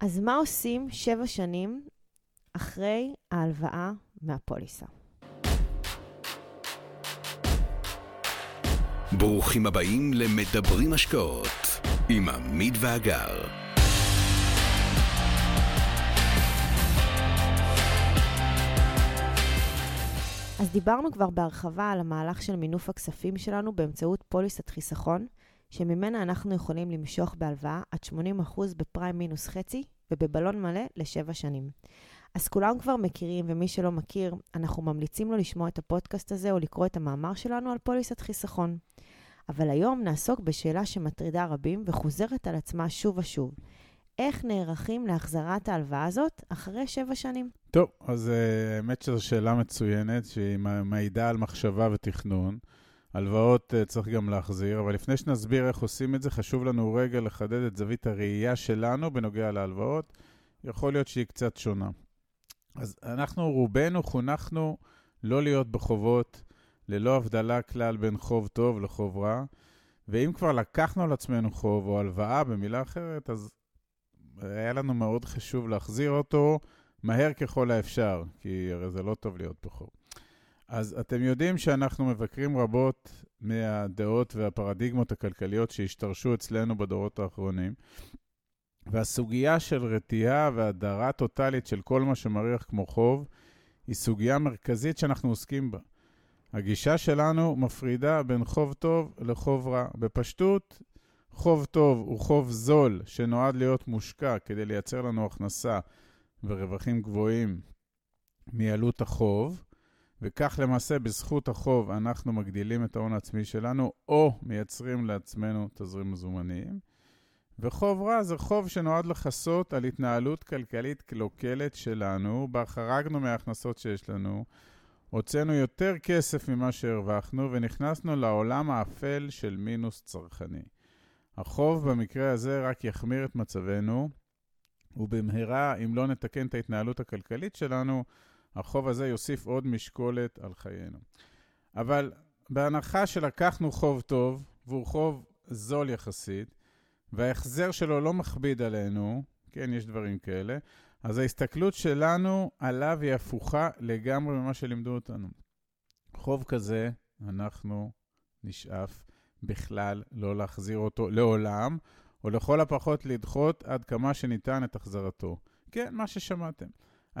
אז מה עושים שבע שנים אחרי ההלוואה מהפוליסה? ברוכים הבאים למדברים השקעות עם עמית ואגר. אז דיברנו כבר בהרחבה על המהלך של מינוף הכספים שלנו באמצעות פוליסת חיסכון, שממנה אנחנו יכולים למשוך בהלוואה עד 80% בפריים מינוס חצי ובבלון מלא לשבע שנים. אז כולם כבר מכירים, ומי שלא מכיר, אנחנו ממליצים לו לשמוע את הפודקאסט הזה או לקרוא את המאמר שלנו על פוליסת חיסכון. אבל היום נעסוק בשאלה שמטרידה רבים וחוזרת על עצמה שוב ושוב. איך נערכים להחזרת ההלוואה הזאת אחרי שבע שנים? טוב, אז אה, האמת שזו שאלה מצוינת, שהיא מעידה על מחשבה ותכנון. הלוואות uh, צריך גם להחזיר, אבל לפני שנסביר איך עושים את זה, חשוב לנו רגע לחדד את זווית הראייה שלנו בנוגע להלוואות. יכול להיות שהיא קצת שונה. אז אנחנו, רובנו, חונכנו לא להיות בחובות, ללא הבדלה כלל בין חוב טוב לחוב רע. ואם כבר לקחנו על עצמנו חוב או הלוואה, במילה אחרת, אז היה לנו מאוד חשוב להחזיר אותו מהר ככל האפשר, כי הרי זה לא טוב להיות בחוב. אז אתם יודעים שאנחנו מבקרים רבות מהדעות והפרדיגמות הכלכליות שהשתרשו אצלנו בדורות האחרונים, והסוגיה של רתיעה והדרה טוטאלית של כל מה שמריח כמו חוב, היא סוגיה מרכזית שאנחנו עוסקים בה. הגישה שלנו מפרידה בין חוב טוב לחוב רע. בפשטות, חוב טוב הוא חוב זול שנועד להיות מושקע כדי לייצר לנו הכנסה ורווחים גבוהים מעלות החוב, וכך למעשה בזכות החוב אנחנו מגדילים את ההון העצמי שלנו, או מייצרים לעצמנו תזרים מזומניים. וחוב רע זה חוב שנועד לכסות על התנהלות כלכלית קלוקלת שלנו, בה חרגנו מההכנסות שיש לנו, הוצאנו יותר כסף ממה שהרווחנו ונכנסנו לעולם האפל של מינוס צרכני. החוב במקרה הזה רק יחמיר את מצבנו, ובמהרה, אם לא נתקן את ההתנהלות הכלכלית שלנו, החוב הזה יוסיף עוד משקולת על חיינו. אבל בהנחה שלקחנו חוב טוב, והוא חוב זול יחסית, וההחזר שלו לא מכביד עלינו, כן, יש דברים כאלה, אז ההסתכלות שלנו עליו היא הפוכה לגמרי ממה שלימדו אותנו. חוב כזה, אנחנו נשאף בכלל לא להחזיר אותו לעולם, או לכל הפחות לדחות עד כמה שניתן את החזרתו. כן, מה ששמעתם.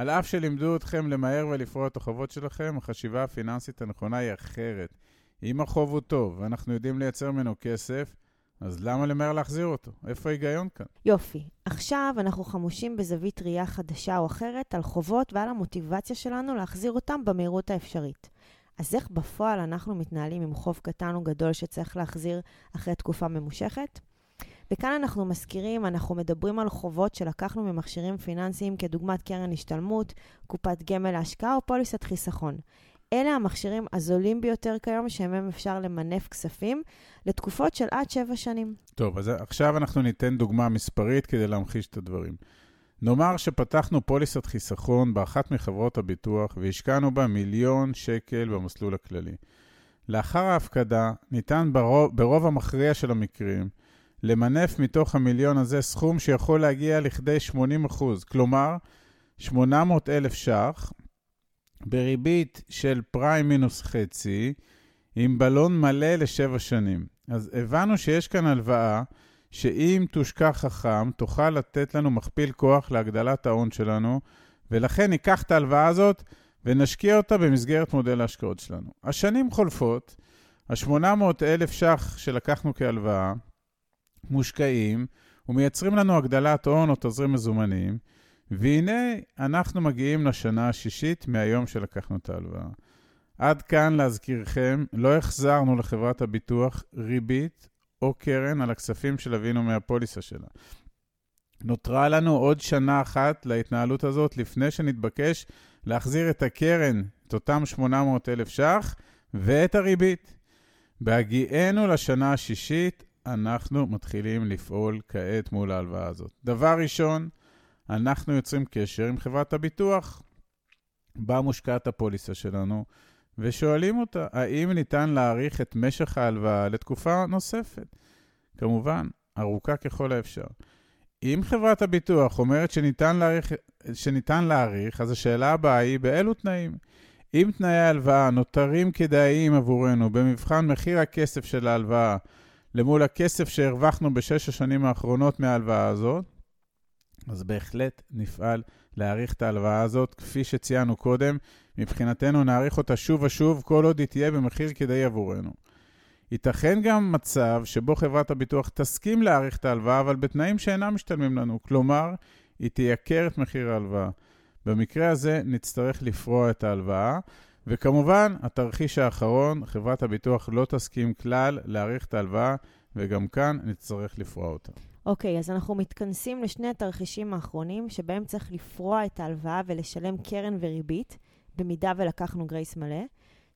על אף שלימדו אתכם למהר ולפרוע את החובות שלכם, החשיבה הפיננסית הנכונה היא אחרת. אם החוב הוא טוב ואנחנו יודעים לייצר ממנו כסף, אז למה למהר להחזיר אותו? איפה ההיגיון כאן? יופי. עכשיו אנחנו חמושים בזווית ראייה חדשה או אחרת על חובות ועל המוטיבציה שלנו להחזיר אותם במהירות האפשרית. אז איך בפועל אנחנו מתנהלים עם חוב קטן או גדול שצריך להחזיר אחרי תקופה ממושכת? וכאן אנחנו מזכירים, אנחנו מדברים על חובות שלקחנו ממכשירים פיננסיים כדוגמת קרן השתלמות, קופת גמל להשקעה או פוליסת חיסכון. אלה המכשירים הזולים ביותר כיום, שמהם אפשר למנף כספים לתקופות של עד שבע שנים. טוב, אז עכשיו אנחנו ניתן דוגמה מספרית כדי להמחיש את הדברים. נאמר שפתחנו פוליסת חיסכון באחת מחברות הביטוח והשקענו בה מיליון שקל במסלול הכללי. לאחר ההפקדה ניתן ברוב, ברוב המכריע של המקרים למנף מתוך המיליון הזה סכום שיכול להגיע לכדי 80%, כלומר 800 אלף ש"ח בריבית של פריים מינוס חצי, עם בלון מלא לשבע שנים. אז הבנו שיש כאן הלוואה שאם תושקע חכם, תוכל לתת לנו מכפיל כוח להגדלת ההון שלנו, ולכן ניקח את ההלוואה הזאת ונשקיע אותה במסגרת מודל ההשקעות שלנו. השנים חולפות, ה-800 אלף ש"ח שלקחנו כהלוואה מושקעים ומייצרים לנו הגדלת הון או תזרים מזומנים, והנה אנחנו מגיעים לשנה השישית מהיום שלקחנו את ההלוואה. עד כאן, להזכירכם, לא החזרנו לחברת הביטוח ריבית או קרן על הכספים שלווינו מהפוליסה שלה. נותרה לנו עוד שנה אחת להתנהלות הזאת לפני שנתבקש להחזיר את הקרן, את אותם 800 אלף ש"ח, ואת הריבית. בהגיענו לשנה השישית, אנחנו מתחילים לפעול כעת מול ההלוואה הזאת. דבר ראשון, אנחנו יוצרים קשר עם חברת הביטוח בה מושקעת הפוליסה שלנו, ושואלים אותה, האם ניתן להאריך את משך ההלוואה לתקופה נוספת? כמובן, ארוכה ככל האפשר. אם חברת הביטוח אומרת שניתן להאריך, שניתן להאריך, אז השאלה הבאה היא באילו תנאים? אם תנאי ההלוואה נותרים כדאיים עבורנו במבחן מחיר הכסף של ההלוואה למול הכסף שהרווחנו בשש השנים האחרונות מההלוואה הזאת, אז בהחלט נפעל להאריך את ההלוואה הזאת, כפי שציינו קודם. מבחינתנו נאריך אותה שוב ושוב, כל עוד היא תהיה במחיר כדאי עבורנו. ייתכן גם מצב שבו חברת הביטוח תסכים להאריך את ההלוואה, אבל בתנאים שאינם משתלמים לנו. כלומר, היא תייקר את מחיר ההלוואה. במקרה הזה נצטרך לפרוע את ההלוואה, וכמובן, התרחיש האחרון, חברת הביטוח לא תסכים כלל להאריך את ההלוואה, וגם כאן נצטרך לפרוע אותה. אוקיי, okay, אז אנחנו מתכנסים לשני התרחישים האחרונים, שבהם צריך לפרוע את ההלוואה ולשלם קרן וריבית, במידה ולקחנו גרייס מלא.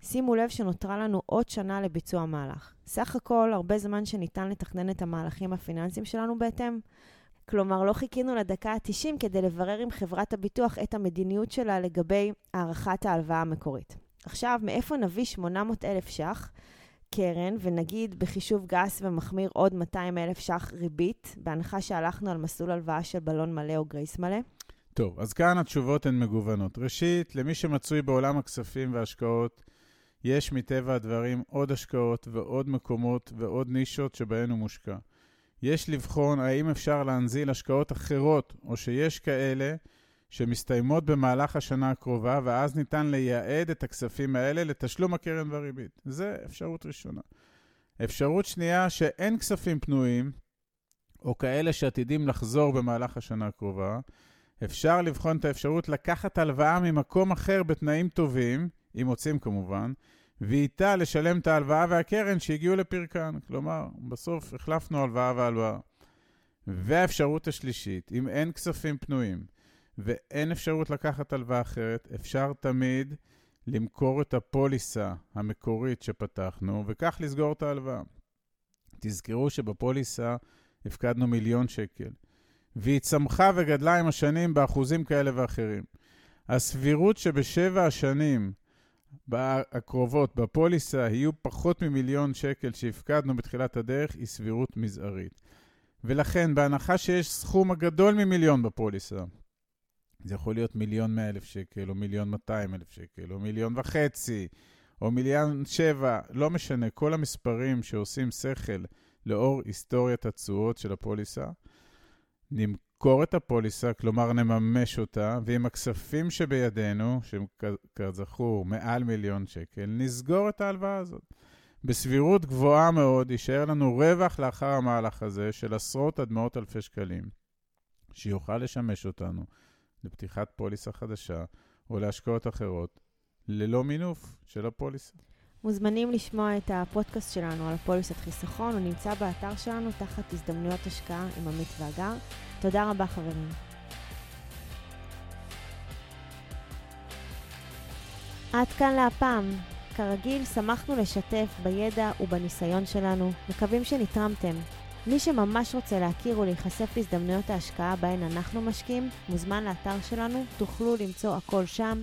שימו לב שנותרה לנו עוד שנה לביצוע המהלך. סך הכל, הרבה זמן שניתן לתכנן את המהלכים הפיננסיים שלנו בהתאם. כלומר, לא חיכינו לדקה ה-90 כדי לברר עם חברת הביטוח את המדיניות שלה לגבי הארכת ההלוואה המקורית. עכשיו, מאיפה נביא 800 אלף ש"ח קרן, ונגיד בחישוב גס ומחמיר עוד 200 אלף ש"ח ריבית, בהנחה שהלכנו על מסלול הלוואה של בלון מלא או גרייס מלא? טוב, אז כאן התשובות הן מגוונות. ראשית, למי שמצוי בעולם הכספים וההשקעות, יש מטבע הדברים עוד השקעות ועוד מקומות ועוד נישות שבהן הוא מושקע. יש לבחון האם אפשר להנזיל השקעות אחרות, או שיש כאלה שמסתיימות במהלך השנה הקרובה, ואז ניתן לייעד את הכספים האלה לתשלום הקרן והריבית. זה אפשרות ראשונה. אפשרות שנייה, שאין כספים פנויים, או כאלה שעתידים לחזור במהלך השנה הקרובה, אפשר לבחון את האפשרות לקחת הלוואה ממקום אחר בתנאים טובים, אם רוצים כמובן, ואיתה לשלם את ההלוואה והקרן שהגיעו לפרקן. כלומר, בסוף החלפנו הלוואה והלוואה. והאפשרות השלישית, אם אין כספים פנויים ואין אפשרות לקחת הלוואה אחרת, אפשר תמיד למכור את הפוליסה המקורית שפתחנו, וכך לסגור את ההלוואה. תזכרו שבפוליסה הפקדנו מיליון שקל, והיא צמחה וגדלה עם השנים באחוזים כאלה ואחרים. הסבירות שבשבע השנים הקרובות בפוליסה יהיו פחות ממיליון שקל שהפקדנו בתחילת הדרך, היא סבירות מזערית. ולכן, בהנחה שיש סכום הגדול ממיליון בפוליסה, זה יכול להיות מיליון מאה אלף שקל, או מיליון מאתיים אלף שקל, או מיליון וחצי, או מיליון שבע, לא משנה, כל המספרים שעושים שכל לאור היסטוריית התשואות של הפוליסה, נמכור את הפוליסה, כלומר נממש אותה, ועם הכספים שבידינו, שהם כזכור מעל מיליון שקל, נסגור את ההלוואה הזאת. בסבירות גבוהה מאוד יישאר לנו רווח לאחר המהלך הזה של עשרות עד מאות אלפי שקלים, שיוכל לשמש אותנו לפתיחת פוליסה חדשה או להשקעות אחרות, ללא מינוף של הפוליסה. מוזמנים לשמוע את הפודקאסט שלנו על פוליסת חיסכון, הוא נמצא באתר שלנו תחת הזדמנויות השקעה עם עמית ואגר. תודה רבה חברים. עד כאן להפעם. כרגיל, שמחנו לשתף בידע ובניסיון שלנו, מקווים שנתרמתם. מי שממש רוצה להכיר ולהיחשף להזדמנויות ההשקעה בהן אנחנו משקיעים, מוזמן לאתר שלנו, תוכלו למצוא הכל שם.